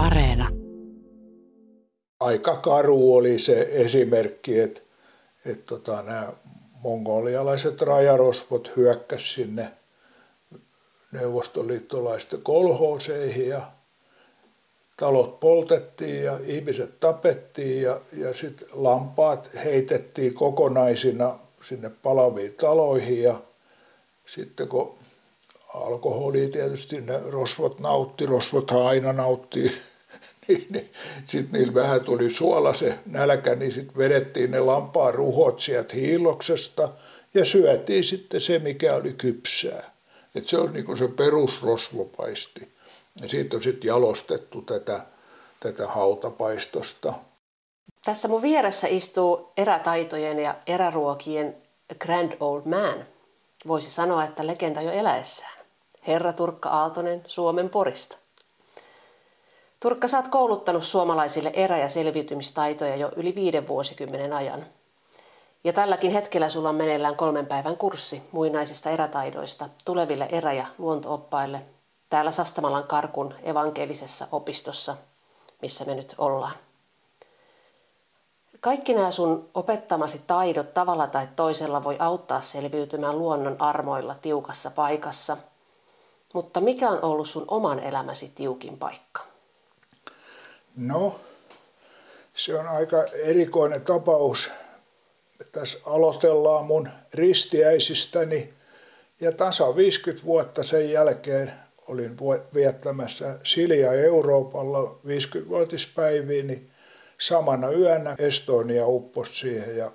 Areena. Aika karu oli se esimerkki, että, että tota, nämä mongolialaiset rajarosvot hyökkäsivät sinne neuvostoliittolaisten kolhooseihin ja talot poltettiin ja ihmiset tapettiin ja, ja sitten lampaat heitettiin kokonaisina sinne palaviin taloihin ja sitten kun alkoholi tietysti ne rosvot nautti, rosvot aina nautti, niin, sitten niillä vähän tuli suola se nälkä, niin sitten vedettiin ne lampaan ruhot sieltä hiiloksesta ja syötiin sitten se, mikä oli kypsää. Et se on niin se perusrosvopaisti. Ja siitä on sitten jalostettu tätä, tätä hautapaistosta. Tässä mun vieressä istuu erätaitojen ja eräruokien Grand Old Man. Voisi sanoa, että legenda jo eläessään. Herra Turkka Aaltonen Suomen Porista. Turkka, oot kouluttanut suomalaisille erä- ja selviytymistaitoja jo yli viiden vuosikymmenen ajan. Ja tälläkin hetkellä sulla on meneillään kolmen päivän kurssi muinaisista erätaidoista tuleville erä- ja luontooppaille täällä Sastamalan Karkun evankelisessa opistossa, missä me nyt ollaan. Kaikki nämä sun opettamasi taidot tavalla tai toisella voi auttaa selviytymään luonnon armoilla tiukassa paikassa. Mutta mikä on ollut sun oman elämäsi tiukin paikka? No, se on aika erikoinen tapaus. Tässä aloitellaan mun ristiäisistäni ja tasa 50 vuotta sen jälkeen olin viettämässä Silja Euroopalla 50-vuotispäiviin, niin samana yönä Estonia upposi siihen ja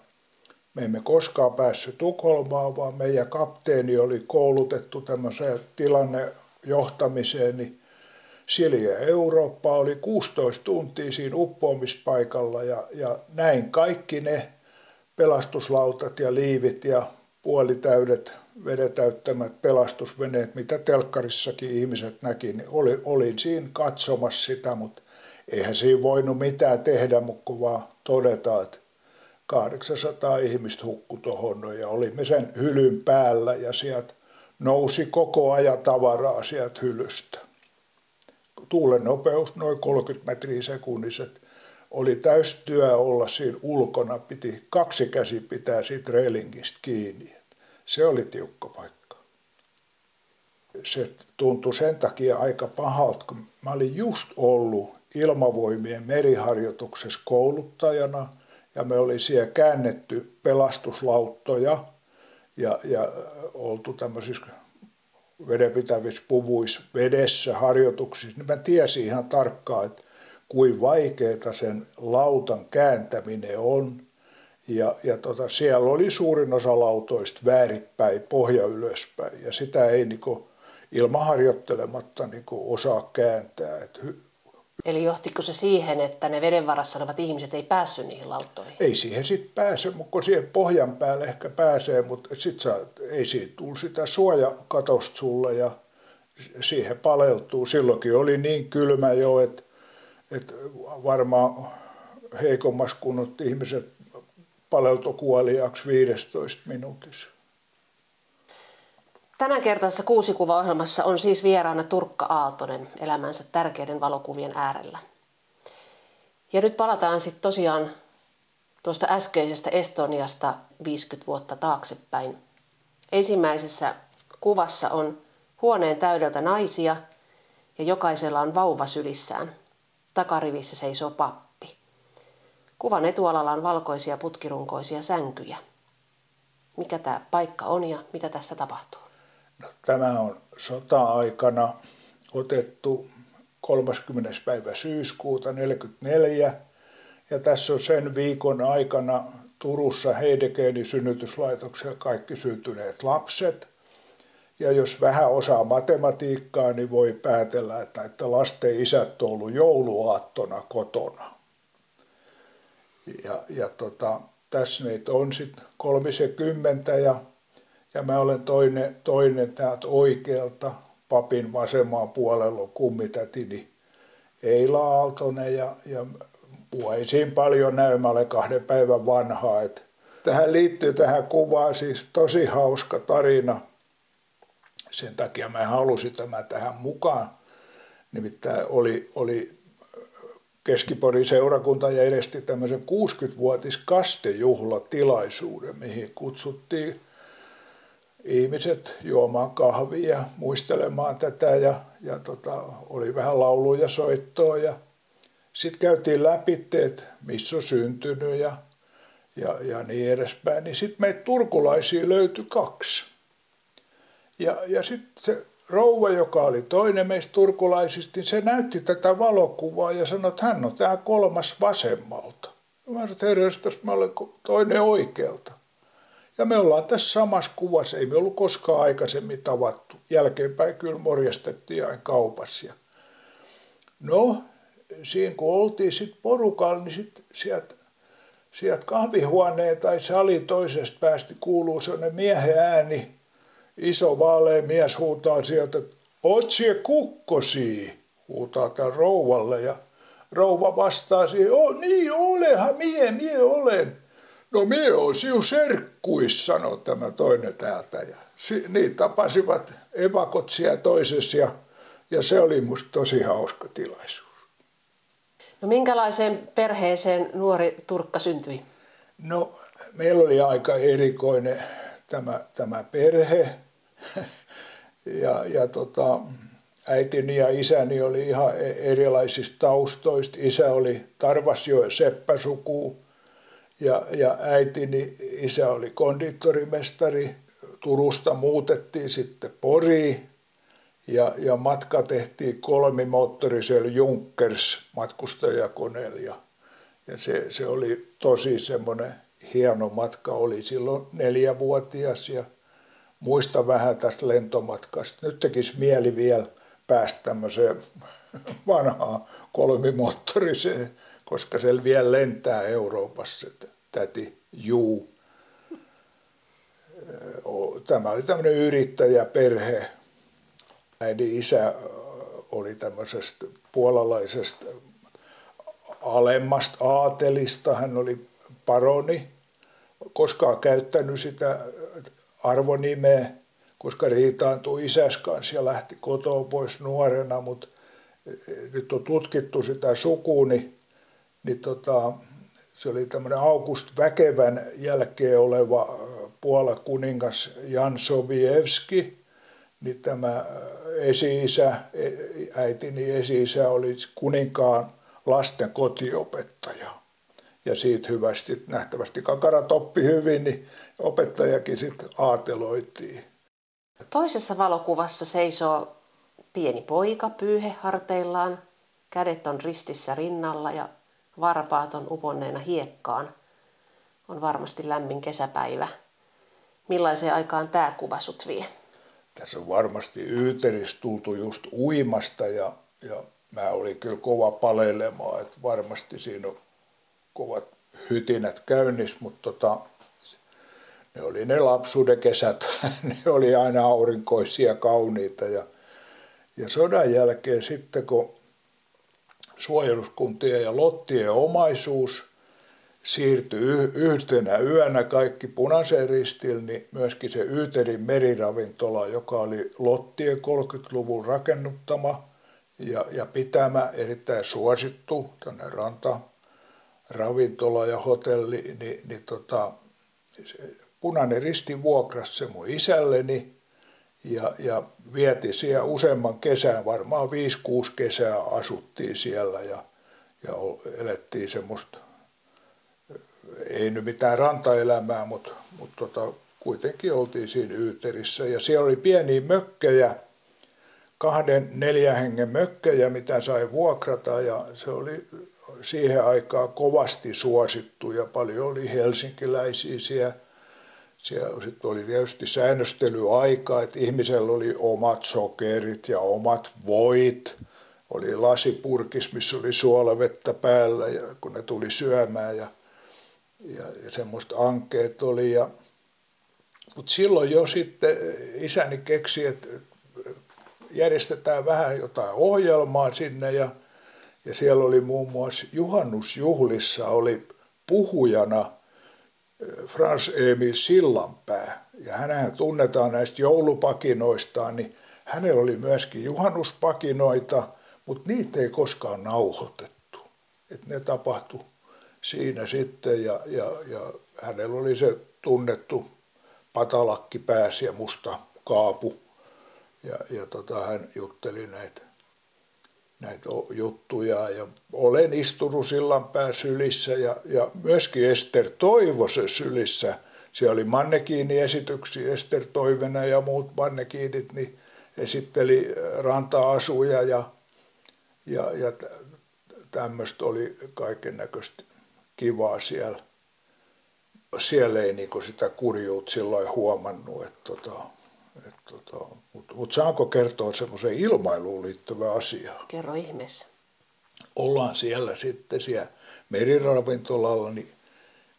me emme koskaan päässyt Tukholmaan, vaan meidän kapteeni oli koulutettu tämmöiseen tilannejohtamiseen, niin Silja Eurooppa oli 16 tuntia siinä uppoamispaikalla ja, ja näin kaikki ne pelastuslautat ja liivit ja puolitäydet vedetäyttämät pelastusveneet, mitä telkkarissakin ihmiset näki, niin oli, olin siinä katsomassa sitä, mutta eihän siinä voinut mitään tehdä, mutta vaan todeta, että 800 ihmistä hukkui tuohon ja olimme sen hylyn päällä ja sieltä nousi koko ajan tavaraa sieltä hylystä. Tuulen nopeus noin 30 metriä sekunnissa. Oli täystyö olla siinä ulkona, piti kaksi käsi pitää siitä reilingistä kiinni. Se oli tiukka paikka. Se tuntui sen takia aika pahalta, kun mä olin just ollut ilmavoimien meriharjoituksessa kouluttajana ja me oli siellä käännetty pelastuslauttoja ja, ja oltu tämmöisissä vedenpitävissä puvuissa vedessä harjoituksissa, niin mä tiesin ihan tarkkaan, että kuin vaikeaa sen lautan kääntäminen on ja, ja tota, siellä oli suurin osa lautoista väärinpäin, pohja ylöspäin, ja sitä ei niinku, ilman harjoittelematta niinku, osaa kääntää. Et hy... Eli johtiko se siihen, että ne veden varassa olevat ihmiset ei päässyt niihin lauttoihin? Ei siihen sitten pääse, mutta siihen pohjan päälle ehkä pääsee, mutta sitten ei siitä tule sitä suojakatosta sulle ja siihen paleltuu. Silloinkin oli niin kylmä jo, että, että varmaan heikommassa kunnot ihmiset paleltokuoliaaksi 15 minuutissa. Tänään kertaisessa kuusikuva-ohjelmassa on siis vieraana Turkka Aaltonen elämänsä tärkeiden valokuvien äärellä. Ja nyt palataan sitten tosiaan tuosta äskeisestä Estoniasta 50 vuotta taaksepäin. Ensimmäisessä kuvassa on huoneen täydeltä naisia ja jokaisella on vauva sylissään. Takarivissä seisoo pappi. Kuvan etualalla on valkoisia putkirunkoisia sänkyjä. Mikä tämä paikka on ja mitä tässä tapahtuu? Tämä on sota-aikana otettu 30. päivä syyskuuta 1944 ja tässä on sen viikon aikana Turussa Heidegeenin synnytyslaitoksella kaikki syntyneet lapset. Ja jos vähän osaa matematiikkaa, niin voi päätellä, että, että lasten isät on ollut jouluaattona kotona. Ja, ja tota, tässä meitä on sitten kolmisekymmentä ja, ja mä olen toinen, toinen täältä oikealta papin vasemman puolella on kummitätini Eila Aaltonen ja, ja mua ei siinä paljon näy, mä olen kahden päivän vanhaa. Et tähän liittyy tähän kuvaan siis tosi hauska tarina. Sen takia mä halusin tämä tähän mukaan. Nimittäin oli, oli Keskiporin seurakunta järjesti tämmöisen 60-vuotis kastejuhlatilaisuuden, mihin kutsuttiin ihmiset juomaan kahvia, muistelemaan tätä ja, ja tota, oli vähän lauluja soittoa ja sitten käytiin läpi, että missä on syntynyt ja, ja, ja niin edespäin. Niin sitten meitä turkulaisia löytyi kaksi. Ja, ja sitten se rouva, joka oli toinen meistä turkulaisista, niin se näytti tätä valokuvaa ja sanoi, että hän on tämä kolmas vasemmalta. Mä sanoin, että herrastas, mä olen toinen oikealta. Ja me ollaan tässä samassa kuvassa, ei me ollut koskaan aikaisemmin tavattu. Jälkeenpäin kyllä morjastettiin aina kaupassa. No, siinä kun oltiin sitten porukalla, niin sitten sieltä sielt kahvihuoneen tai sali toisesta päästä kuuluu sellainen miehen ääni, iso vaalea mies huutaa sieltä, oot sie kukkosi, huutaa tämän rouvalle ja rouva vastaa siihen, o, niin olehan mie, mie olen. No mie on siu serkkuis, sanoi tämä toinen täältä. Ja si, niin tapasivat evakot siellä toisessa ja, ja se oli musta tosi hauska tilaisuus. No minkälaiseen perheeseen nuori Turkka syntyi? No meillä oli aika erikoinen tämä, tämä perhe. ja, ja tota, äitini ja isäni oli ihan e-, erilaisista taustoista. Isä oli Tarvasjoen seppäsuku ja, ja äitini isä oli kondittorimestari. Turusta muutettiin sitten Poriin ja, ja matka tehtiin kolmimoottorisella Junkers matkustajakoneella ja, ja se, se oli tosi semmoinen hieno matka, oli silloin neljävuotias ja muista vähän tästä lentomatkasta. Nyt tekisi mieli vielä päästä tämmöiseen vanhaan kolmimoottoriseen, koska se vielä lentää Euroopassa, täti Juu. Tämä oli tämmöinen yrittäjäperhe. Äidin isä oli tämmöisestä puolalaisesta alemmasta aatelista. Hän oli paroni, koskaan käyttänyt sitä arvonimeä, koska riitaantui isäs kanssa ja lähti kotoa pois nuorena, mutta nyt on tutkittu sitä sukua, niin, niin tota, se oli tämmöinen August Väkevän jälkeen oleva Puola kuningas Jan Sobievski, niin tämä esi-isä, äitini esi-isä oli kuninkaan lasten kotiopettaja. Ja siitä hyvästi nähtävästi kakarat oppi hyvin, niin opettajakin sitten aateloitiin. Toisessa valokuvassa seisoo pieni poika pyyhe harteillaan, kädet on ristissä rinnalla ja varpaat on uponneena hiekkaan. On varmasti lämmin kesäpäivä. Millaiseen aikaan tämä kuva sut vie? Tässä on varmasti Yyteris tultu just uimasta ja, ja mä olin kyllä kova palelemaan, että varmasti siinä on kovat hytinät käynnissä, mutta tota, ne oli ne lapsuuden kesät, ne oli aina aurinkoisia, kauniita ja, ja sodan jälkeen sitten kun suojeluskuntien ja lottien omaisuus siirtyi yhtenä yönä kaikki punaisen ristillä, niin myöskin se Yyterin meriravintola, joka oli lottien 30-luvun rakennuttama ja, ja pitämä, erittäin suosittu tänne ranta ravintola ja hotelli, niin, niin tota, punainen risti vuokrasi se mun isälleni ja, ja vieti siellä useamman kesän, varmaan 5-6 kesää asuttiin siellä ja, ja elettiin semmoista, ei nyt mitään rantaelämää, mutta, mutta tota, kuitenkin oltiin siinä Yyterissä ja siellä oli pieniä mökkejä, kahden neljän hengen mökkejä, mitä sai vuokrata ja se oli siihen aikaan kovasti suosittu ja paljon oli helsinkiläisiä siellä. Siellä sitten oli tietysti säännöstelyaikaa, että ihmisellä oli omat sokerit ja omat voit. Oli lasipurkis, missä oli suolavettä päällä, ja kun ne tuli syömään ja, ja, ja semmoista ankeet oli. Ja, mutta silloin jo sitten isäni keksi, että järjestetään vähän jotain ohjelmaa sinne ja – ja siellä oli muun muassa juhannusjuhlissa oli puhujana Frans Emil Sillanpää. Ja hänhän tunnetaan näistä joulupakinoistaan, niin hänellä oli myöskin juhannuspakinoita, mutta niitä ei koskaan nauhoitettu. että ne tapahtui siinä sitten ja, ja, ja hänellä oli se tunnettu patalakki pääsi ja musta kaapu ja, ja tota, hän jutteli näitä, näitä juttuja ja olen istunut sillanpää sylissä ja, ja myöskin Ester Toivosen sylissä. Siellä oli mannekiiniesityksiä, Ester Toivena ja muut mannekiinit, niin esitteli ranta-asuja ja, ja, ja tämmöistä oli kaiken näköistä kivaa siellä. Siellä ei niin sitä kurjuutta silloin huomannut, että tota, että tota, mutta mut saanko kertoa semmoisen ilmailuun liittyvä asia? Kerro ihmeessä. Ollaan siellä sitten siellä meriravintolalla, niin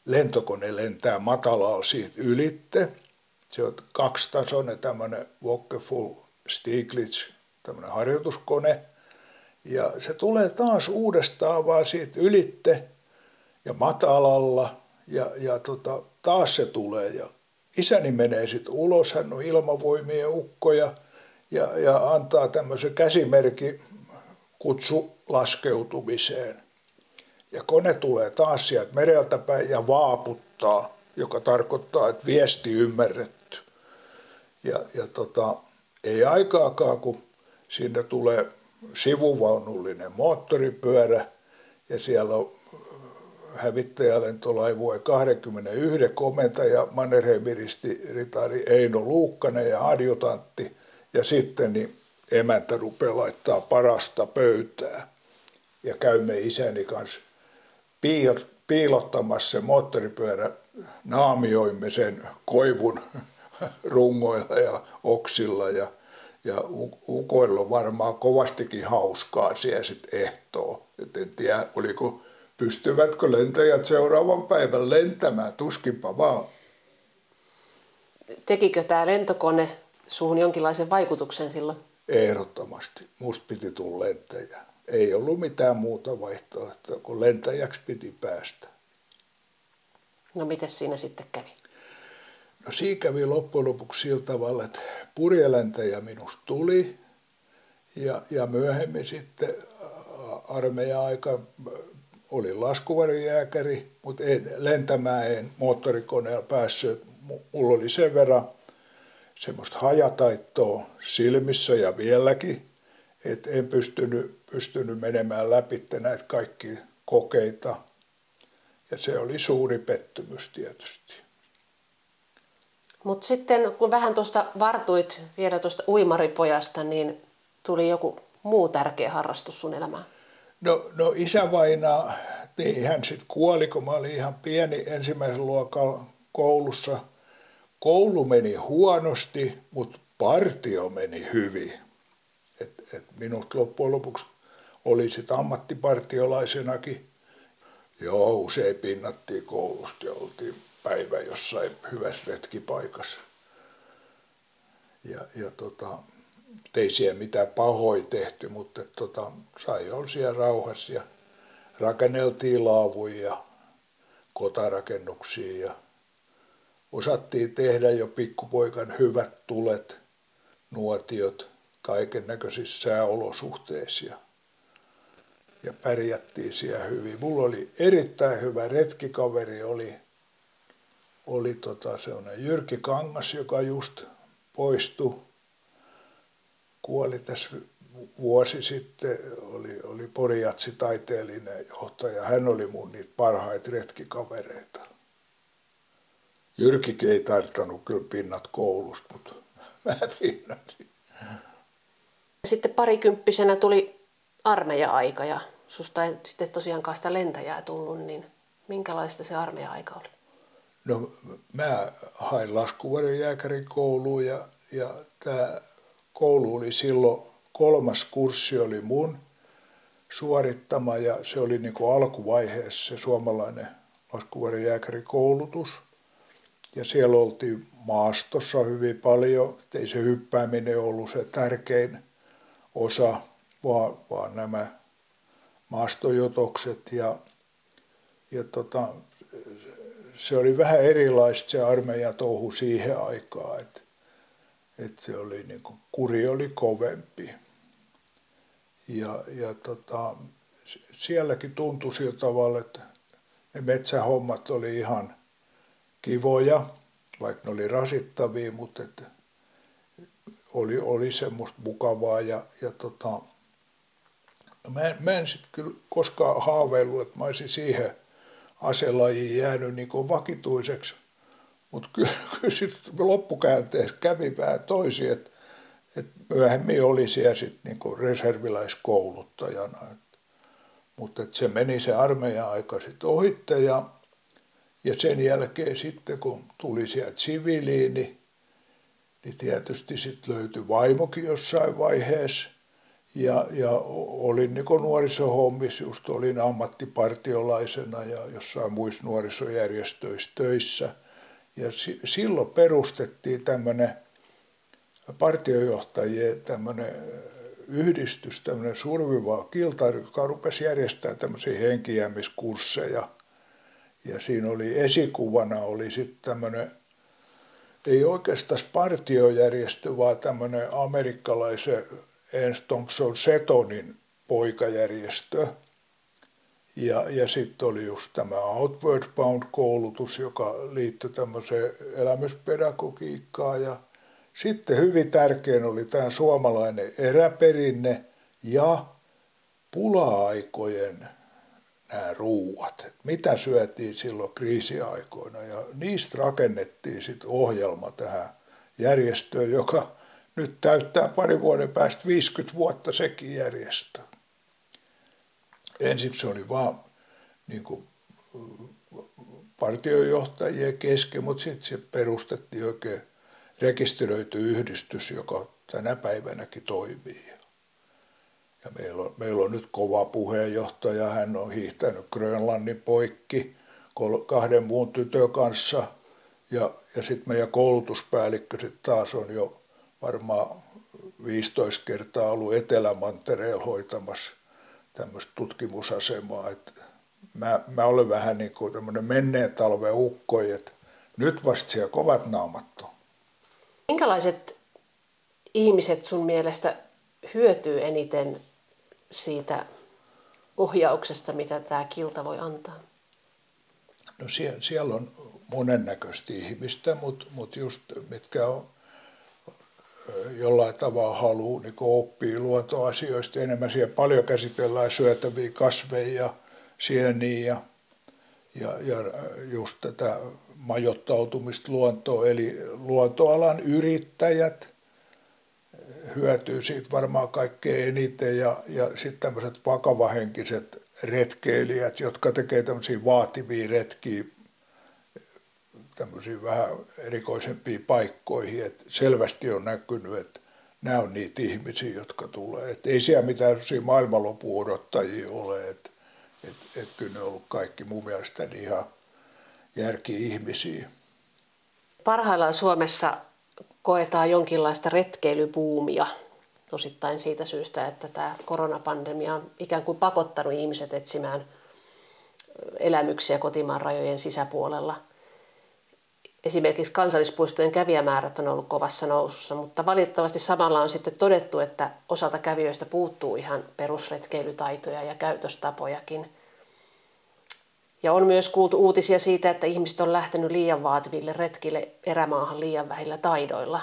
lentokone lentää matalalla siitä ylitte. Se on kaksitasoinen tämmöinen Walkerful Stiglitz, tämmöinen harjoituskone. Ja se tulee taas uudestaan vaan siitä ylitte ja matalalla ja, ja tota, taas se tulee ja isäni menee sitten ulos, hän on ilmavoimien ukkoja ja, ja antaa tämmöisen käsimerkin kutsu laskeutumiseen. Ja kone tulee taas sieltä mereltä päin ja vaaputtaa, joka tarkoittaa, että viesti ymmärretty. Ja, ja tota, ei aikaakaan, kun sinne tulee sivuvaunullinen moottoripyörä ja siellä on hävittäjälentolaivue 21 komentaja Mannerheimiristi ritari Eino Luukkanen ja adjutantti ja sitten niin emäntä rupeaa laittaa parasta pöytää ja käymme isäni kanssa piilottamassa se moottoripyörä, naamioimme sen koivun rungoilla ja oksilla ja, ja ukoilla varmaan kovastikin hauskaa siellä sitten ehtoa. Et en tiedä, oliko Pystyvätkö lentäjät seuraavan päivän lentämään? Tuskinpa vaan. Tekikö tämä lentokone suhun jonkinlaisen vaikutuksen silloin? Ehdottomasti. Musta piti tulla lentäjä. Ei ollut mitään muuta vaihtoehtoa, kun lentäjäksi piti päästä. No miten siinä sitten kävi? No siinä kävi loppujen lopuksi sillä tavalla, että purjelentäjä minusta tuli ja, ja myöhemmin sitten armeijan aika oli laskuvarijääkäri, mutta en, lentämään en moottorikoneella päässyt. Mulla oli sen verran semmoista hajataittoa silmissä ja vieläkin, että en pystynyt, pystynyt menemään läpi näitä kaikki kokeita. Ja se oli suuri pettymys tietysti. Mutta sitten kun vähän tuosta vartuit vielä tuosta uimaripojasta, niin tuli joku muu tärkeä harrastus sun elämään? No, no isävaina, niin hän sitten kuoli, kun mä olin ihan pieni ensimmäisen luokan koulussa. Koulu meni huonosti, mutta partio meni hyvin. Et, et minut loppujen lopuksi oli sitten ammattipartiolaisenakin. Joo, usein pinnattiin koulusta ja oltiin päivä jossain hyvässä retkipaikassa. Ja, ja tota, ei siellä mitään pahoja tehty, mutta tota, sai olla siellä rauhassa ja rakenneltiin laavuja ja kotarakennuksia ja osattiin tehdä jo pikkupoikan hyvät tulet, nuotiot, kaiken näköisissä sääolosuhteissa ja, ja pärjättiin siellä hyvin. Mulla oli erittäin hyvä retkikaveri, oli, oli tota Jyrki Kangas, joka just poistui kuoli tässä vuosi sitten, oli, oli Poriatsi taiteellinen johtaja. Hän oli mun niitä parhaita retkikavereita. Jyrki ei tarttanut kyllä pinnat koulusta, mutta mä pinnasin. Sitten parikymppisenä tuli armeija-aika ja susta ei sitten tosiaankaan sitä lentäjää tullut, niin minkälaista se armeija-aika oli? No mä hain laskuvarjojääkärin kouluun ja, ja tämä koulu oli silloin, kolmas kurssi oli mun suorittama ja se oli niin kuin alkuvaiheessa se suomalainen laskuvarijääkärikoulutus. Ja siellä oltiin maastossa hyvin paljon, ei se hyppääminen ollut se tärkein osa, vaan, vaan nämä maastojotokset ja, ja tota, se oli vähän erilaista se armeijan touhu siihen aikaan, että että se oli niin kuin, kuri oli kovempi. Ja, ja tota, sielläkin tuntui sillä tavalla, että ne metsähommat oli ihan kivoja, vaikka ne oli rasittavia, mutta että oli, oli semmoista mukavaa ja, ja tota, mä mä en sitten kyllä koskaan haaveillut, että mä olisin siihen aselajiin jäänyt niin vakituiseksi, mutta kyllä, kyllä sitten loppukäänteessä kävi vähän toisi, että, että myöhemmin oli siellä sitten niin reserviläiskouluttajana, mutta se meni se armeijan aika sitten ohitte ja, ja sen jälkeen sitten kun tuli sieltä siviiliin, niin niin tietysti sitten löytyi vaimokin jossain vaiheessa. Ja, ja olin niin nuorisohommissa, just olin ammattipartiolaisena ja jossain muissa nuorisojärjestöissä töissä. Ja si, silloin perustettiin tämmöinen partiojohtajien tämmöinen yhdistys, tämmöinen survivaa kiltari, joka rupesi järjestämään tämmöisiä henkijäämiskursseja. Ja siinä oli esikuvana oli sitten tämmöinen ei oikeastaan partiojärjestö, vaan tämmöinen amerikkalaisen Ernst Thompson Setonin poikajärjestö. Ja, ja sitten oli just tämä Outward Bound-koulutus, joka liittyi tämmöiseen elämyspedagogiikkaan. Ja sitten hyvin tärkein oli tämä suomalainen eräperinne ja pula-aikojen nämä ruuat, mitä syötiin silloin kriisiaikoina ja niistä rakennettiin sitten ohjelma tähän järjestöön, joka nyt täyttää pari vuoden päästä 50 vuotta sekin järjestö. Ensiksi oli vaan niin kuin, partiojohtajien kesken, mutta sitten se perustettiin oikein rekisteröity yhdistys, joka tänä päivänäkin toimii. Ja meillä on, meillä on nyt kova puheenjohtaja, hän on hiihtänyt Grönlannin poikki kahden muun tytön kanssa. Ja, ja sitten meidän koulutuspäällikkö sit taas on jo varmaan 15 kertaa ollut Etelämantereella hoitamassa tämmöistä tutkimusasemaa. Et mä, mä olen vähän niin kuin tämmöinen menneen talven ukkoi, että nyt vasta siellä kovat naamat on. Minkälaiset ihmiset sun mielestä hyötyy eniten siitä ohjauksesta, mitä tämä kilta voi antaa? No siellä, siellä on monennäköistä ihmistä, mutta mut just mitkä on jollain tavalla haluaa niin oppia luontoasioista enemmän. Siellä paljon käsitellään syötäviä kasveja, sieniä ja, ja, ja just tätä majoittautumista luontoon. Eli luontoalan yrittäjät – hyötyy siitä varmaan kaikkein eniten ja, ja sitten tämmöiset vakavahenkiset retkeilijät, jotka tekee tämmöisiä vaativia retkiä tämmöisiin vähän erikoisempiin paikkoihin, että selvästi on näkynyt, että nämä on niitä ihmisiä, jotka tulee. Että ei siellä mitään maailmanlopun odottajia ole, että että että kyllä ne on ollut kaikki mun mielestä ihan järki-ihmisiä. Parhaillaan Suomessa koetaan jonkinlaista retkeilybuumia osittain siitä syystä, että tämä koronapandemia on ikään kuin pakottanut ihmiset etsimään elämyksiä kotimaan rajojen sisäpuolella. Esimerkiksi kansallispuistojen kävijämäärät on ollut kovassa nousussa, mutta valitettavasti samalla on sitten todettu, että osalta kävijöistä puuttuu ihan perusretkeilytaitoja ja käytöstapojakin – ja on myös kuultu uutisia siitä, että ihmiset on lähtenyt liian vaativille retkille erämaahan liian vähillä taidoilla.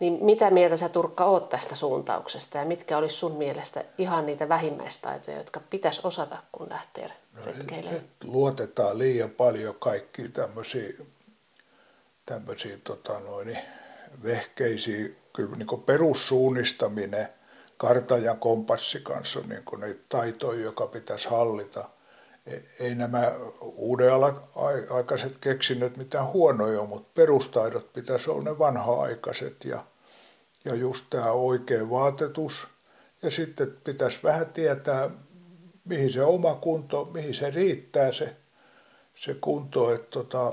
Niin mitä mieltä sä Turkka oot tästä suuntauksesta ja mitkä olisi sun mielestä ihan niitä vähimmäistaitoja, jotka pitäisi osata, kun lähtee no, retkeilemään? Luotetaan liian paljon kaikkiin tämmöisiä, tämmöisiä tota noin, vehkeisiä, kyllä niin perussuunnistaminen, karta ja kompassi kanssa on niin niitä taitoja, joka pitäisi hallita – ei nämä uudenaikaiset keksinnöt mitään huonoja, mutta perustaidot pitäisi olla ne vanha-aikaiset ja, ja just tämä oikea vaatetus. Ja sitten pitäisi vähän tietää, mihin se oma kunto, mihin se riittää se, se kunto, että tota,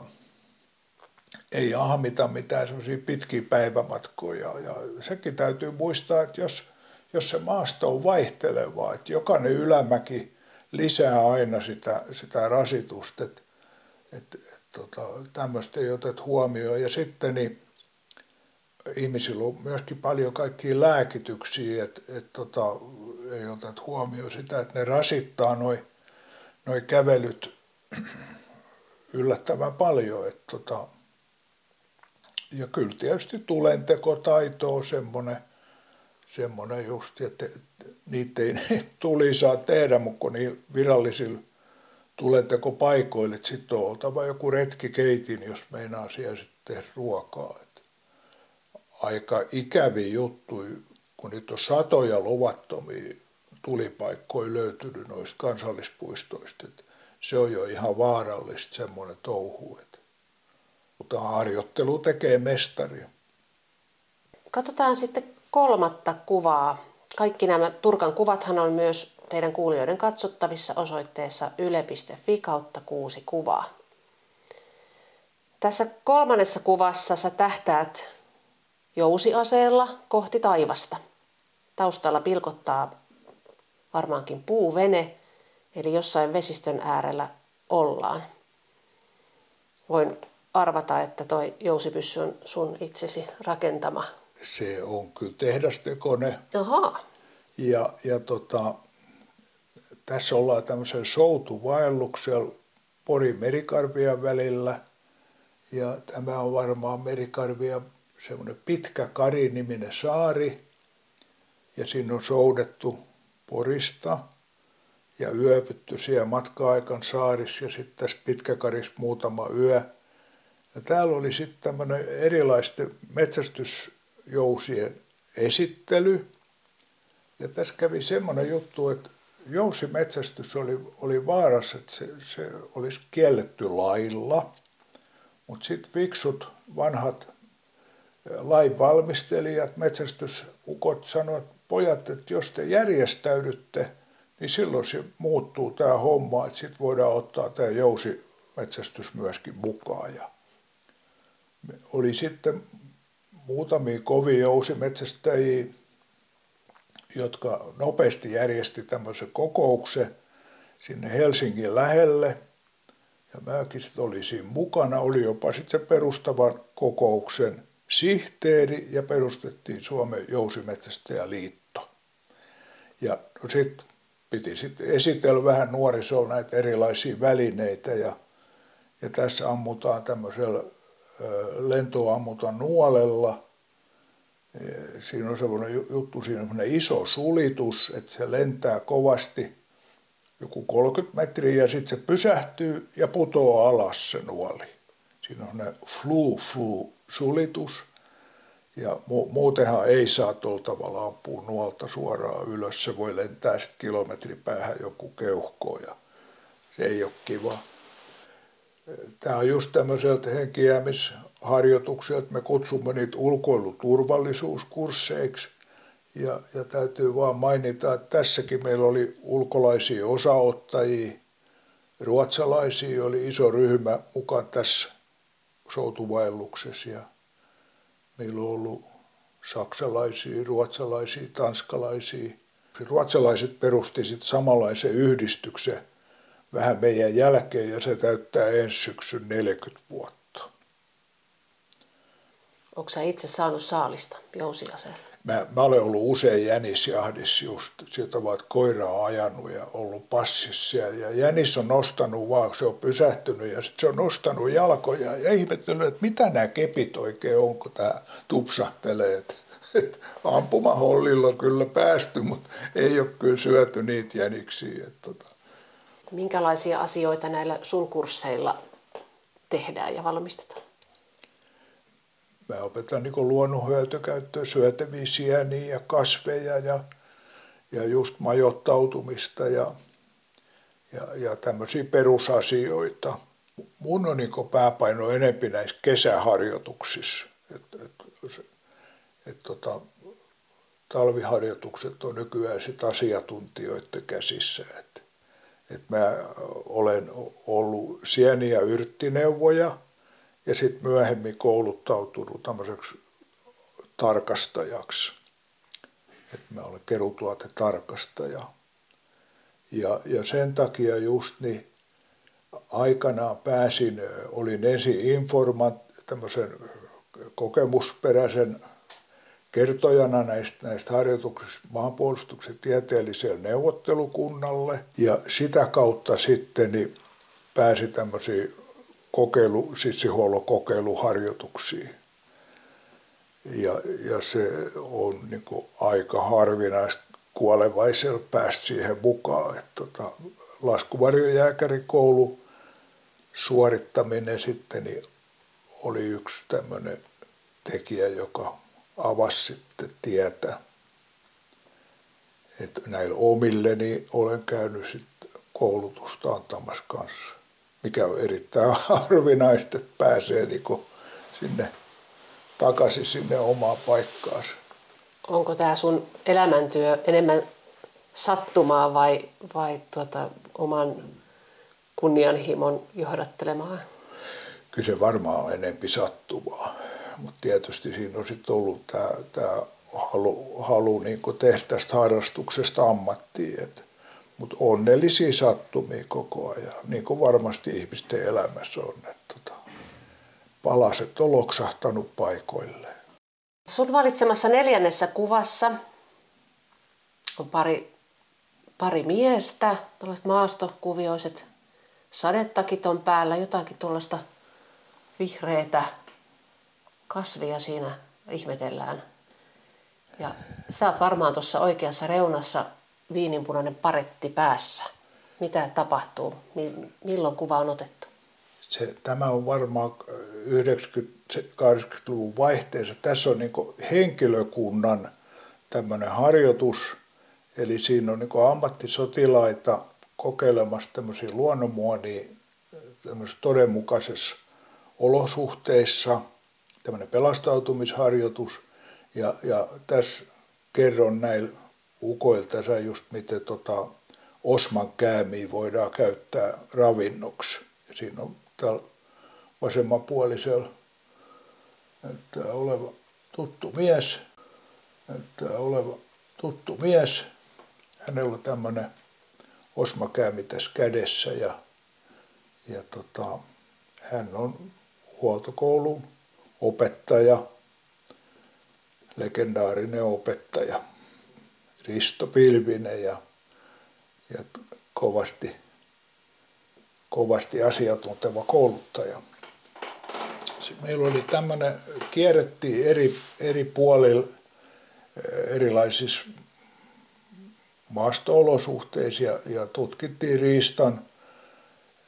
ei ahmita mitään semmoisia pitkiä päivämatkoja. Ja sekin täytyy muistaa, että jos, jos se maasto on vaihtelevaa, että jokainen ylämäki – lisää aina sitä, sitä rasitusta, että et, et, tota, tämmöistä ei otet huomioon. Ja sitten niin, ihmisillä on myöskin paljon kaikkia lääkityksiä, että et, tota, ei ota huomioon sitä, että ne rasittaa noin noi kävelyt yllättävän paljon. Että tota, ja kyllä tietysti tulentekotaito on semmoinen, semmoinen just, että niitä ei tuli saa tehdä, mutta kun niin virallisilla tulentekopaikoille, että sitten on oltava joku retkikeitin, jos meinaa siellä sitten tehdä ruokaa. Että aika ikäviä juttuja, kun niitä on satoja luvattomia tulipaikkoja löytynyt noista kansallispuistoista. Että se on jo ihan vaarallista semmoinen touhu. Että, mutta harjoittelu tekee mestari. Katsotaan sitten kolmatta kuvaa. Kaikki nämä Turkan kuvathan on myös teidän kuulijoiden katsottavissa osoitteessa yle.fi kautta kuusi kuvaa. Tässä kolmannessa kuvassa sä tähtäät jousiaseella kohti taivasta. Taustalla pilkottaa varmaankin puuvene, eli jossain vesistön äärellä ollaan. Voin arvata, että toi jousipyssy on sun itsesi rakentama. Se on kyllä tehdastekone. Aha. Ja, ja tota, tässä ollaan tämmöisen soutuvaelluksella Porin merikarvian välillä. Ja tämä on varmaan merikarvia semmoinen pitkä Kari-niminen saari. Ja siinä on soudettu Porista ja yöpytty siellä matka-aikan saarissa ja sitten tässä Pitkäkarissa muutama yö. Ja täällä oli sitten tämmöinen erilaisten metsästysjousien esittely. Ja tässä kävi semmoinen juttu, että jousimetsästys oli, oli vaarassa, että se, se olisi kielletty lailla. Mutta sitten fiksut vanhat lainvalmistelijat, metsästysukot sanoivat, että pojat, että jos te järjestäydytte, niin silloin se muuttuu tämä homma, että sitten voidaan ottaa tämä jousimetsästys myöskin mukaan. Ja oli sitten muutamia kovia jousimetsästäjiä, jotka nopeasti järjesti tämmöisen kokouksen sinne Helsingin lähelle. Ja mäkin sitten olin siinä mukana, oli jopa sitten se perustavan kokouksen sihteeri ja perustettiin Suomen jousimetsästäjäliitto. Ja no sitten piti sitten esitellä vähän nuorisolla näitä erilaisia välineitä ja, ja tässä ammutaan tämmöisellä lentoa ammutaan nuolella. E, siinä on semmoinen juttu, siinä on semmoinen iso sulitus, että se lentää kovasti joku 30 metriä ja sitten se pysähtyy ja putoaa alas se nuoli. Siinä on ne flu-flu sulitus. Ja mu- muutenhan ei saa tuolla tavalla ampua nuolta suoraan ylös. Se voi lentää sitten kilometri päähän joku keuhko ja se ei ole kiva. Tämä on just tämmöiseltä henkiäämisharjoitukselta. Me kutsumme niitä ulkoiluturvallisuuskursseiksi. Ja, ja täytyy vaan mainita, että tässäkin meillä oli ulkolaisia osaottajia, ruotsalaisia oli iso ryhmä mukaan tässä soutuvaelluksessa ja meillä on ollut saksalaisia, ruotsalaisia, tanskalaisia. Ruotsalaiset perusti sitten samanlaisen yhdistyksen vähän meidän jälkeen ja se täyttää ensi syksyn 40 vuotta. Onko sä itse saanut saalista jousiaseella? Mä, mä olen ollut usein jänisjahdissa just, sieltä ovat koiraa ajanut ja ollut passissa ja jänis on nostanut vaan, se on pysähtynyt ja sitten se on nostanut jalkoja ja ihmetellyt, että mitä nämä kepit oikein on, kun tämä tupsahtelee. Et, et ampumahollilla on kyllä päästy, mutta ei ole kyllä syöty niitä jäniksiä. Et, tota. Minkälaisia asioita näillä sun kursseilla tehdään ja valmistetaan? Mä opetan niin luonnonhyötykäyttöä, syötäviä sieniä ja kasveja ja, ja just majoittautumista ja, ja, ja tämmöisiä perusasioita. Mun on niin pääpaino enempi näissä kesäharjoituksissa. Et, et, et, tota, talviharjoitukset on nykyään sit asiantuntijoiden käsissä. Et, et mä olen ollut sieni- ja yrttineuvoja – ja sitten myöhemmin kouluttautunut tämmöiseksi tarkastajaksi. Että mä olen kerutuotetarkastaja. Ja, ja sen takia just niin aikanaan pääsin, olin ensin informant, tämmöisen kokemusperäisen kertojana näistä, näistä harjoituksista maanpuolustuksen tieteelliselle neuvottelukunnalle ja sitä kautta sitten niin pääsi tämmöisiin kokeilu, sissihuollon kokeiluharjoituksiin. Ja, ja se on niin aika harvinaista kuolevaisella päästä siihen mukaan. Että tota, laskuvarjojääkärikoulu suorittaminen sitten niin oli yksi tämmöinen tekijä, joka avasi sitten tietä. Että näillä omilleni olen käynyt sitten koulutusta antamassa kanssa, mikä on erittäin harvinaista, että pääsee niin sinne takaisin sinne omaan paikkaansa. Onko tämä sun elämäntyö enemmän sattumaa vai, vai tuota, oman kunnianhimon johdattelemaa? Kyllä se varmaan on enempi sattumaa, mutta tietysti siinä on sitten ollut tämä, tämä halu, halu niin tehdä tästä harrastuksesta ammattia. Mutta onnellisia sattumia koko ajan, niin kuin varmasti ihmisten elämässä on. Että tota, palaset on loksahtanut paikoilleen. Sun valitsemassa neljännessä kuvassa on pari, pari miestä, tällaiset maastokuvioiset sadetakit on päällä, jotakin tuollaista vihreitä kasvia siinä ihmetellään. Ja sä oot varmaan tuossa oikeassa reunassa viininpunainen paretti päässä. Mitä tapahtuu? Milloin kuva on otettu? Se, tämä on varmaan 90-80-luvun vaihteessa. Tässä on niin henkilökunnan tämmöinen harjoitus, eli siinä on niin ammattisotilaita kokeilemassa tämmöisiä luonnonmuodia tämmöisessä todenmukaisessa olosuhteissa, tämmöinen pelastautumisharjoitus. Ja, ja tässä kerron näillä ukoilta just miten tota osman käämiä voidaan käyttää ravinnoksi. Ja siinä on täällä vasemmanpuolisella näyttää oleva tuttu mies, näyttää oleva tuttu mies. Hänellä on tämmöinen osmakäämi tässä kädessä ja, ja tota, hän on huoltokoulun opettaja, legendaarinen opettaja, Risto Pilvinen ja, ja kovasti, kovasti asiantunteva kouluttaja. Meillä oli tämmöinen, kierrettiin eri, eri puolilla eh, erilaisissa maasto-olosuhteissa ja, ja tutkittiin riistan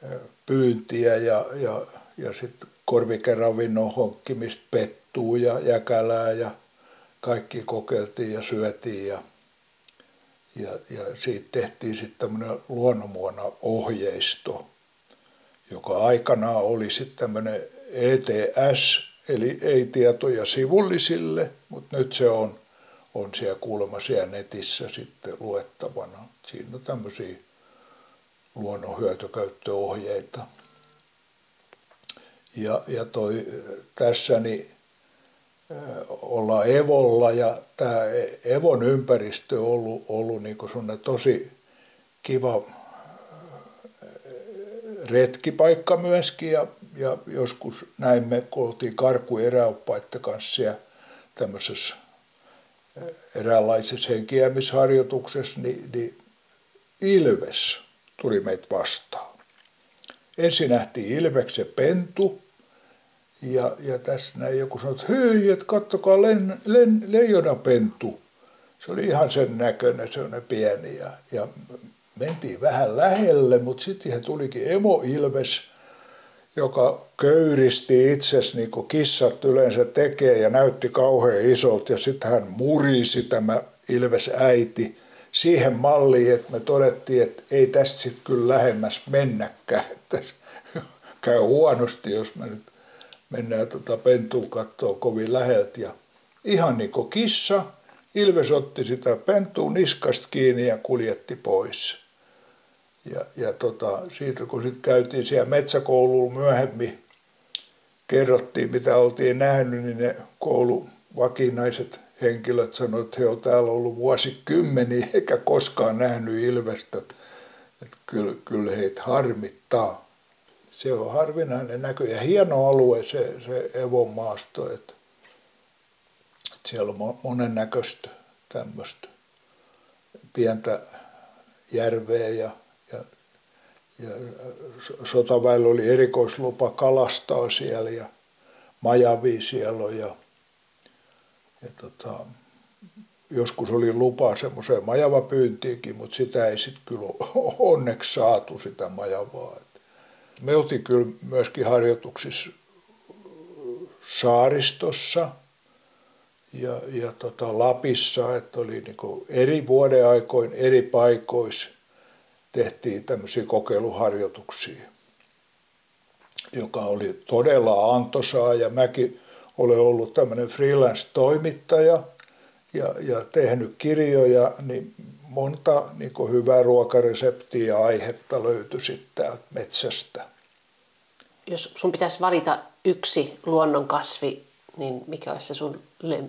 eh, pyyntiä ja, ja, ja sitten korvikeravinnon honkkimista pettuu ja jäkälää ja kaikki kokeiltiin ja syötiin ja, ja, ja siitä tehtiin sitten tämmöinen luonnonmuona ohjeisto, joka aikanaan oli sitten tämmöinen ETS, eli ei tietoja sivullisille, mutta nyt se on, on siellä kuulemma siellä netissä sitten luettavana. Siinä on tämmöisiä luonnon hyötykäyttöohjeita. Ja, ja toi, tässä niin ollaan Evolla ja tämä Evon ympäristö on ollut, ollut niin tosi kiva retkipaikka myöskin ja, ja joskus näimme, kun oltiin karku eräoppaiden kanssa siellä tämmöisessä eräänlaisessa henkiämisharjoituksessa, niin, niin Ilves tuli meitä vastaan. Ensin nähtiin Ilveksen pentu, ja, ja tässä näin joku sanoi, että hyi, että kattokaa len, len, leijonapentu. Se oli ihan sen näköinen, on pieni. Ja, ja mentiin vähän lähelle, mutta sitten siihen tulikin emoilves, joka köyristi itsesi niin kuin kissat yleensä tekee ja näytti kauhean isolta. Ja sitten hän murisi tämä ilves äiti siihen malliin, että me todettiin, että ei tästä sitten kyllä lähemmäs mennäkään. Että käy huonosti, jos me nyt mennään tota pentua katsoa kovin läheltä. Ja ihan niin kuin kissa, Ilves otti sitä pentua niskasta kiinni ja kuljetti pois. Ja, ja tota, siitä kun sitten käytiin siellä metsäkoululla myöhemmin, kerrottiin mitä oltiin nähnyt, niin ne koulun vakinaiset henkilöt sanoivat, että he ovat täällä ollut vuosikymmeniä eikä koskaan nähnyt Ilvestä. Että kyllä, kyllä heitä harmittaa se on harvinainen näkö ja hieno alue se, se Evon maasto. Että Siellä on monennäköistä tämmöistä pientä järveä ja, ja, ja sotaväellä oli erikoislupa kalastaa siellä ja majavi siellä on ja, ja tota, joskus oli lupa semmoiseen majavapyyntiinkin, mutta sitä ei sitten kyllä onneksi saatu sitä majavaa. Me oltiin kyllä myöskin harjoituksissa saaristossa ja, ja tota Lapissa, että oli niin eri vuodeaikoin eri paikoissa tehtiin tämmöisiä kokeiluharjoituksia, joka oli todella antoisaa. Ja mäkin olen ollut tämmöinen freelance-toimittaja ja, ja tehnyt kirjoja, niin monta niin hyvää ruokareseptiä ja aihetta löytyi sitten täältä metsästä. Jos sun pitäisi valita yksi luonnonkasvi, niin mikä olisi se sun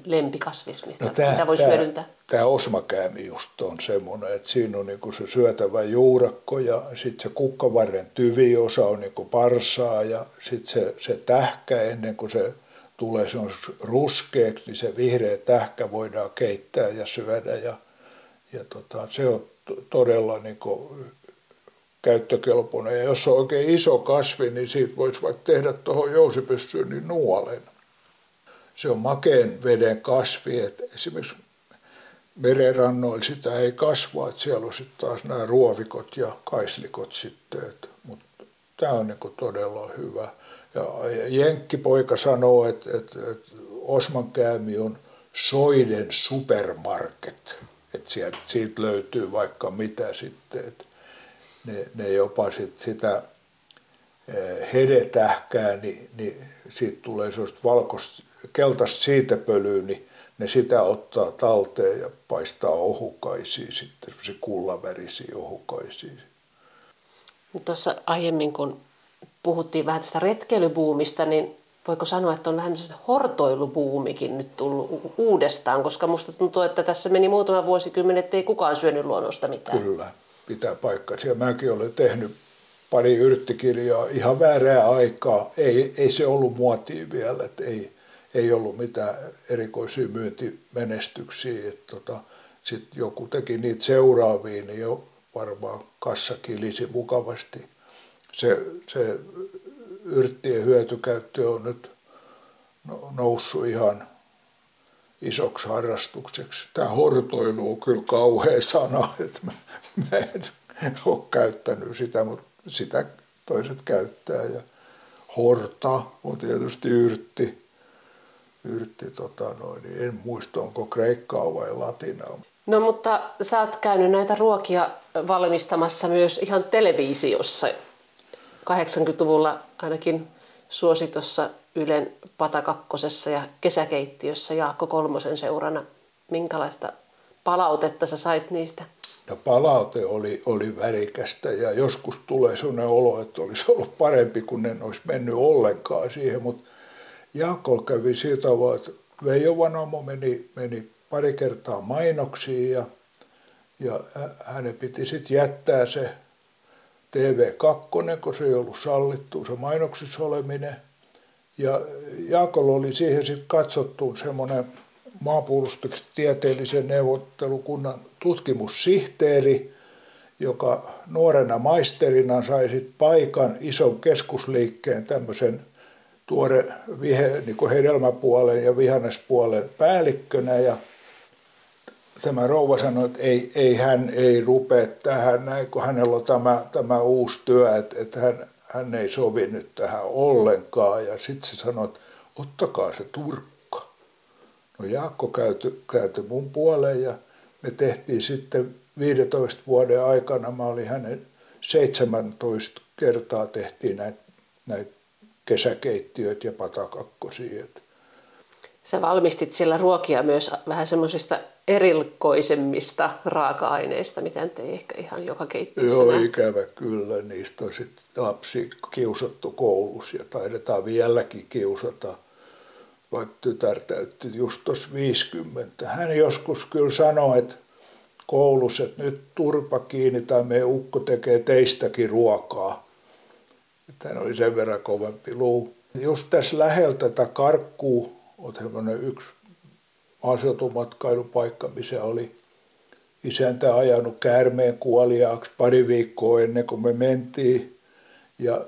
lempikasvis, mistä no tää, mitä voisi tää, hyödyntää? Tämä osmakäämi just on semmoinen, että siinä on niinku se syötävä juurakko ja sitten se kukkavarren tyviosa on niinku parsaa ja sitten se, se tähkä ennen kuin se tulee se on ruskeaksi, niin se vihreä tähkä voidaan keittää ja syödä ja, ja tota, se on todella niinku käyttökelpoinen. Ja jos on oikein iso kasvi, niin siitä voisi vaikka tehdä tuohon jousipyssyyn niin nuolen. Se on makeen veden kasvi, että esimerkiksi merenrannoilla sitä ei kasva, että siellä on sitten taas nämä ruovikot ja kaislikot sitten, mutta tämä on niin todella hyvä. Ja Jenkkipoika sanoo, että, että, että Osmankäämi on soiden supermarket, että siitä löytyy vaikka mitä sitten, että ne, ne jopa sit sitä eh, hedetähkää, niin, niin siitä tulee sellaista valkoista, keltaista siitepölyä, niin ne sitä ottaa talteen ja paistaa ohukaisia sitten, se kullavärisiä ohukaisia. Tuossa aiemmin, kun puhuttiin vähän tästä retkeilybuumista, niin voiko sanoa, että on vähän hortoilubuumikin nyt tullut uudestaan, koska musta tuntuu, että tässä meni muutama vuosikymmen, ettei kukaan syönyt luonnosta mitään. Kyllä, pitää paikkansa. Ja mäkin olen tehnyt pari yrttikirjaa ihan väärää aikaa. Ei, ei se ollut muotia vielä, että ei, ei ollut mitään erikoisia myyntimenestyksiä. tota, Sitten joku teki niitä seuraavia, niin jo varmaan kassa kilisi mukavasti. Se, se yrttien hyötykäyttö on nyt no, noussut ihan isoksi harrastukseksi. Tämä hortoilu on kyllä kauhea sana, että mä, mä en ole käyttänyt sitä, mutta sitä toiset käyttää. Ja horta on tietysti yrtti. yrtti tota noin, niin en muista onko kreikkaa vai latinaa. No mutta sä oot käynyt näitä ruokia valmistamassa myös ihan televisiossa. 80-luvulla ainakin suositossa Ylen Patakakkosessa ja kesäkeittiössä Jaakko Kolmosen seurana. Minkälaista palautetta sä sait niistä? No palaute oli, oli värikästä ja joskus tulee sellainen olo, että olisi ollut parempi, kun en olisi mennyt ollenkaan siihen, mutta Jaakko kävi sillä tavalla, että Veijo Vanomo meni, meni pari kertaa mainoksiin ja, ja hänen piti sitten jättää se TV2, kun se ei ollut sallittu, se mainoksissa oleminen. Ja Jaakolla oli siihen sitten katsottu semmoinen maanpuolustustieteellisen neuvottelukunnan tutkimussihteeri, joka nuorena maisterina sai sitten paikan ison keskusliikkeen tämmöisen tuore vihe, niin hedelmäpuolen ja vihannespuolen päällikkönä ja tämä rouva sanoi, että ei, ei hän ei rupea tähän näin, kun hänellä on tämä, tämä uusi työ, että, että hän, hän ei sovi nyt tähän ollenkaan. Ja sitten se sanoi, että ottakaa se turkka. No Jaakko käyty, käyty mun puoleen ja me tehtiin sitten 15 vuoden aikana, mä olin hänen 17 kertaa tehtiin näitä, näitä kesäkeittiöitä ja patakakkosia. Sä valmistit siellä ruokia myös vähän semmoisista erikoisemmista raaka-aineista, mitä nyt ei ehkä ihan joka keittiössä Joo, nähty. ikävä kyllä. Niistä on sitten lapsi kiusattu koulussa ja taidetaan vieläkin kiusata. Vaikka tytär täytti just tuossa 50. Hän joskus kyllä sanoi, että koulussa, että nyt turpa kiinni tai meidän ukko tekee teistäkin ruokaa. Että hän oli sen verran kovempi luu. Just tässä läheltä tätä karkkuu on yksi maaseutumatkailupaikka, missä oli isäntä ajanut käärmeen kuoliaaksi pari viikkoa ennen kuin me mentiin. Ja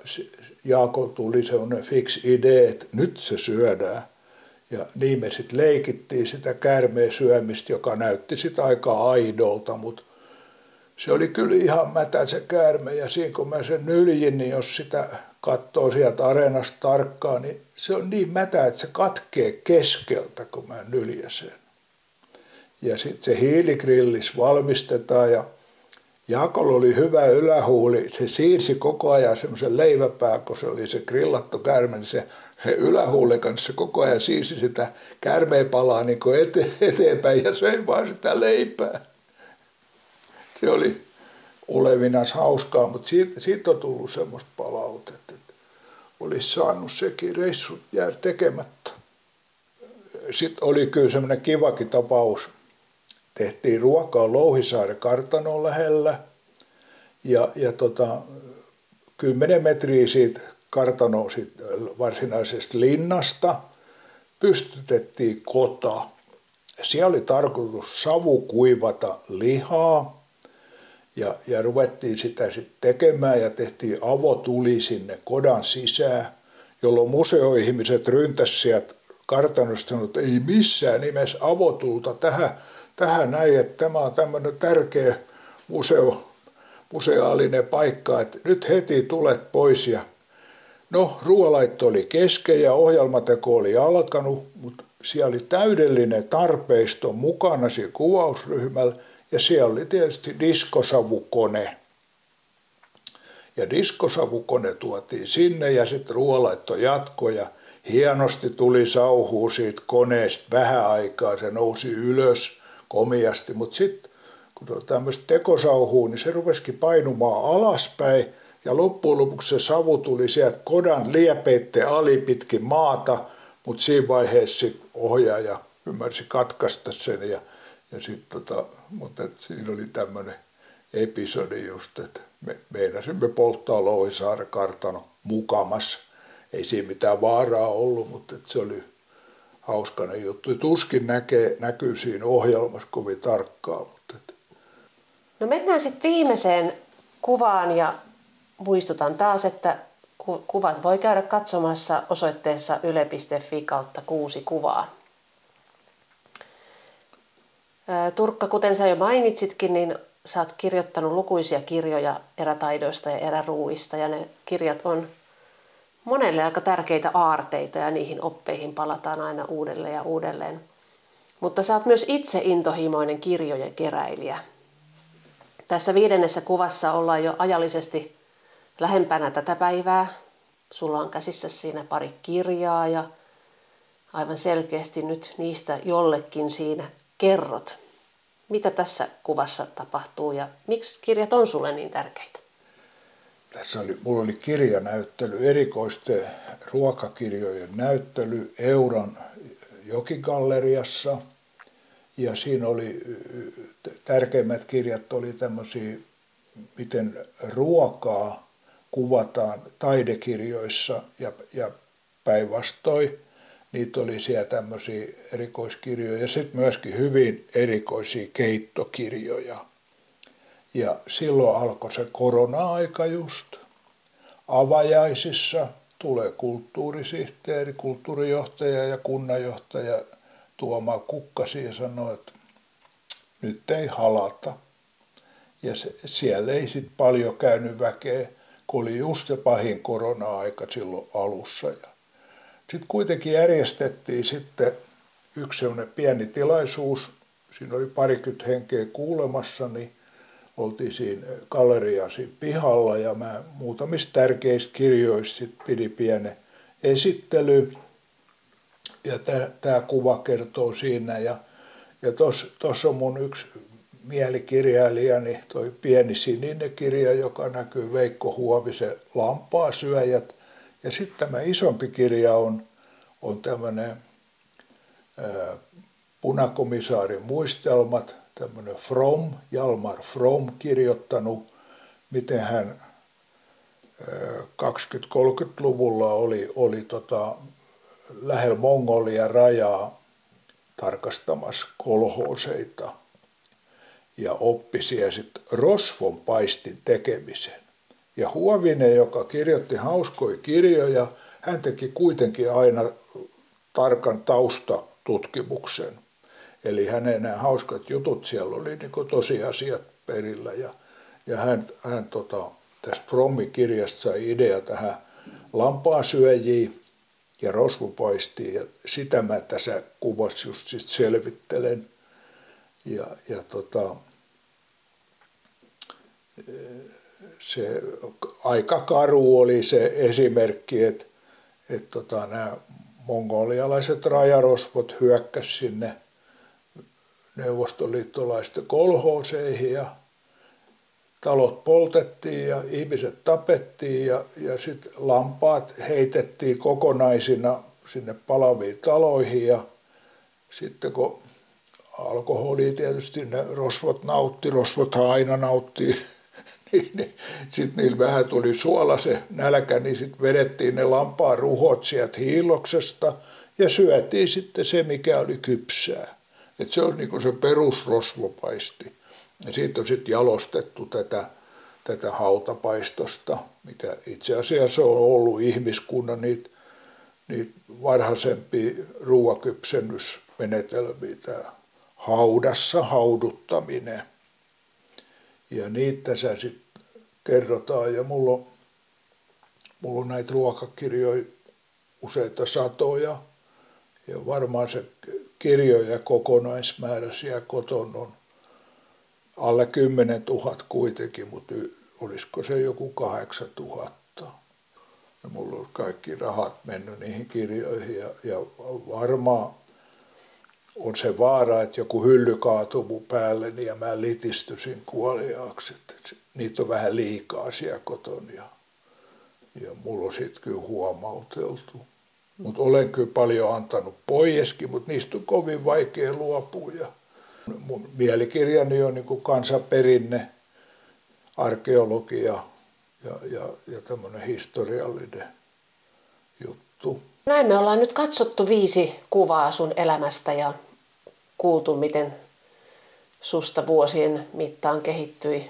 Jaako tuli semmoinen fix idea, että nyt se syödään. Ja niin me sitten leikittiin sitä käärmeen syömistä, joka näytti sitten aika aidolta, mutta se oli kyllä ihan mätä se käärme ja siinä kun mä sen nyljin, niin jos sitä katsoo sieltä areenasta tarkkaan, niin se on niin mätä, että se katkee keskeltä, kun mä nyljän sen. Ja sitten se hiiligrillis valmistetaan ja Jaakolla oli hyvä ylähuuli. Se siirsi koko ajan semmoisen leiväpää, kun se oli se grillattu kärme, niin se he ylähuulen kanssa koko ajan siirsi sitä kärmeen palaa niin ete, eteenpäin ja söi vaan sitä leipää. Se oli olevinas hauskaa, mutta siitä, siitä on tullut semmoista palautetta, että olisi saanut sekin reissu jää tekemättä. Sitten oli kyllä semmoinen kivakin tapaus tehtiin ruokaa Louhisaaren kartanon lähellä ja, ja tota, 10 metriä siitä kartanon siitä varsinaisesta linnasta pystytettiin kota. Siellä oli tarkoitus savukuivata lihaa ja, ja ruvettiin sitä sitten tekemään ja tehtiin avotuli sinne kodan sisään, jolloin museoihmiset ryntäsivät kartanosta että ei missään nimessä avotulta tähän tähän näin, että tämä on tämmöinen tärkeä museo, museaalinen paikka, että nyt heti tulet pois. Ja no ruoalaitto oli kesken ja ohjelmateko oli alkanut, mutta siellä oli täydellinen tarpeisto mukana siellä kuvausryhmällä ja siellä oli tietysti diskosavukone. Ja diskosavukone tuotiin sinne ja sitten ruoalaitto jatkoi ja hienosti tuli sauhuu siitä koneesta vähän aikaa, se nousi ylös komiasti, mutta sitten kun tämmöistä tekosauhuu, niin se rupesikin painumaan alaspäin ja loppujen lopuksi se savu tuli sieltä kodan liepeitten alipitkin maata, mutta siinä vaiheessa ohjaaja ymmärsi katkaista sen ja, ja sitten tota, mutta et siinä oli tämmöinen episodi just, että me meinasimme polttaa Louhisaaren kartano mukamas. Ei siinä mitään vaaraa ollut, mutta se oli hauskainen juttu. Tuskin näkee, näkyy siinä ohjelmassa kovin tarkkaan. Mutta et. No mennään sitten viimeiseen kuvaan ja muistutan taas, että kuvat voi käydä katsomassa osoitteessa yle.fi kautta kuusi kuvaa. Turkka, kuten sä jo mainitsitkin, niin sä oot kirjoittanut lukuisia kirjoja erätaidoista ja eräruuista ja ne kirjat on monelle aika tärkeitä aarteita ja niihin oppeihin palataan aina uudelleen ja uudelleen. Mutta sä oot myös itse intohimoinen kirjojen keräilijä. Tässä viidennessä kuvassa ollaan jo ajallisesti lähempänä tätä päivää. Sulla on käsissä siinä pari kirjaa ja aivan selkeästi nyt niistä jollekin siinä kerrot. Mitä tässä kuvassa tapahtuu ja miksi kirjat on sulle niin tärkeitä? tässä oli, mulla oli kirjanäyttely, erikoisten ruokakirjojen näyttely Euron jokigalleriassa. Ja siinä oli tärkeimmät kirjat oli tämmöisiä, miten ruokaa kuvataan taidekirjoissa ja, ja päinvastoin. Niitä oli siellä tämmöisiä erikoiskirjoja ja sitten myöskin hyvin erikoisia keittokirjoja. Ja silloin alkoi se korona-aika just. Avajaisissa tulee kulttuurisihteeri, kulttuurijohtaja ja kunnanjohtaja tuomaan kukkasi ja sanoi, että nyt ei halata. Ja se, siellä ei sitten paljon käynyt väkeä, kun oli just se pahin korona-aika silloin alussa. Ja sitten kuitenkin järjestettiin sitten yksi pieni tilaisuus, siinä oli parikymmentä henkeä kuulemassa, niin oltiin siinä galleriassa pihalla ja mä muutamista tärkeistä kirjoista sit pidi pienen esittely. Ja tämä kuva kertoo siinä ja, ja tuossa on mun yksi mielikirjailijani, toi pieni sininen kirja, joka näkyy Veikko Huovisen Lampaasyöjät. Ja sitten tämä isompi kirja on, on tämmöinen punakomissaarin muistelmat, tämmöinen From, Jalmar From kirjoittanut, miten hän 20-30-luvulla oli, oli tota, lähellä Mongolia rajaa tarkastamassa kolhoseita ja oppi siellä sitten rosvon paistin tekemisen. Ja Huovinen, joka kirjoitti hauskoja kirjoja, hän teki kuitenkin aina tarkan taustatutkimuksen. Eli hänen nämä hauskat jutut siellä oli niin tosiasiat perillä. Ja, ja hän, hän tota, tästä Frommi-kirjasta sai idea tähän lampaasyöjiin ja rosvupaistiin. Ja sitä mä tässä kuvassa just sit selvittelen. Ja, ja tota, se aika karu oli se esimerkki, että, että tota, nämä mongolialaiset rajarosvot hyökkäsivät sinne neuvostoliittolaisten kolhooseihin ja talot poltettiin ja ihmiset tapettiin ja, ja sitten lampaat heitettiin kokonaisina sinne palaviin taloihin ja sitten kun alkoholi tietysti ne rosvot nautti, rosvothan aina nauttii niin, niin sitten niillä vähän tuli suola se nälkä, niin sitten vedettiin ne lampaan ruhot sieltä hiiloksesta ja syötiin sitten se, mikä oli kypsää. Et se on niin se perusrosvopaisti. Ja siitä on sitten jalostettu tätä, tätä hautapaistosta, mikä itse asiassa on ollut ihmiskunnan niitä, niitä varhaisempia ruoakypsennysmenetelmiä, tämä haudassa hauduttaminen – ja niitä tässä sitten kerrotaan ja mulla on, mulla on näitä ruokakirjoja useita satoja ja varmaan se kirjoja kokonaismäärä siellä koton on alle 10 000 kuitenkin, mutta olisiko se joku 8 000. Ja mulla on kaikki rahat mennyt niihin kirjoihin ja, ja varmaan on se vaara, että joku hylly kaatuu mun päälle niin ja mä litistyisin kuoliaaksi. Että niitä on vähän liikaa siellä koton ja, ja mulla on sitten kyllä huomauteltu. Mutta olen kyllä paljon antanut poieskin, mutta niistä on kovin vaikea luopua. Ja mun mielikirjani on niin kuin kansanperinne, arkeologia ja, ja, ja tämmöinen historiallinen juttu. Näin me ollaan nyt katsottu viisi kuvaa sun elämästä ja kuultu, miten susta vuosien mittaan kehittyi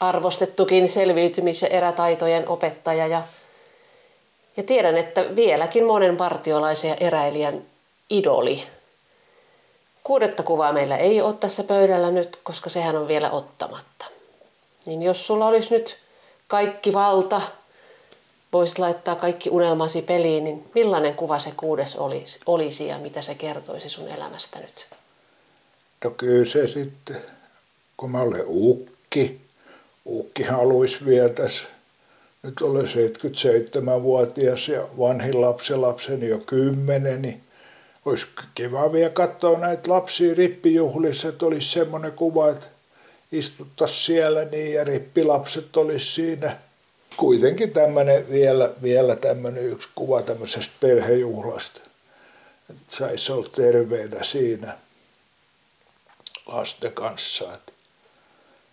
arvostettukin selviytymis- ja erätaitojen opettaja. Ja, ja tiedän, että vieläkin monen partiolaisen ja eräilijän idoli. Kuudetta kuvaa meillä ei ole tässä pöydällä nyt, koska sehän on vielä ottamatta. Niin jos sulla olisi nyt kaikki valta voisit laittaa kaikki unelmasi peliin, niin millainen kuva se kuudes olisi, olisi ja mitä se kertoisi sun elämästä nyt? No kyllä se sitten, kun mä olen ukki, ukki haluaisi vietäisi. Nyt olen 77-vuotias ja vanhin lapsenlapseni jo kymmenen, niin olisi kiva vielä katsoa näitä lapsia rippijuhlissa, että olisi semmoinen kuva, että istuttaisiin siellä niin ja rippilapset olisi siinä – kuitenkin tämmöinen vielä, vielä tämmöinen yksi kuva tämmöisestä perhejuhlasta. Että saisi olla terveenä siinä lasten kanssa. Että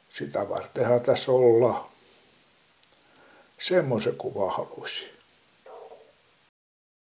sitä vartenhan tässä ollaan. Semmoisen kuva haluaisin.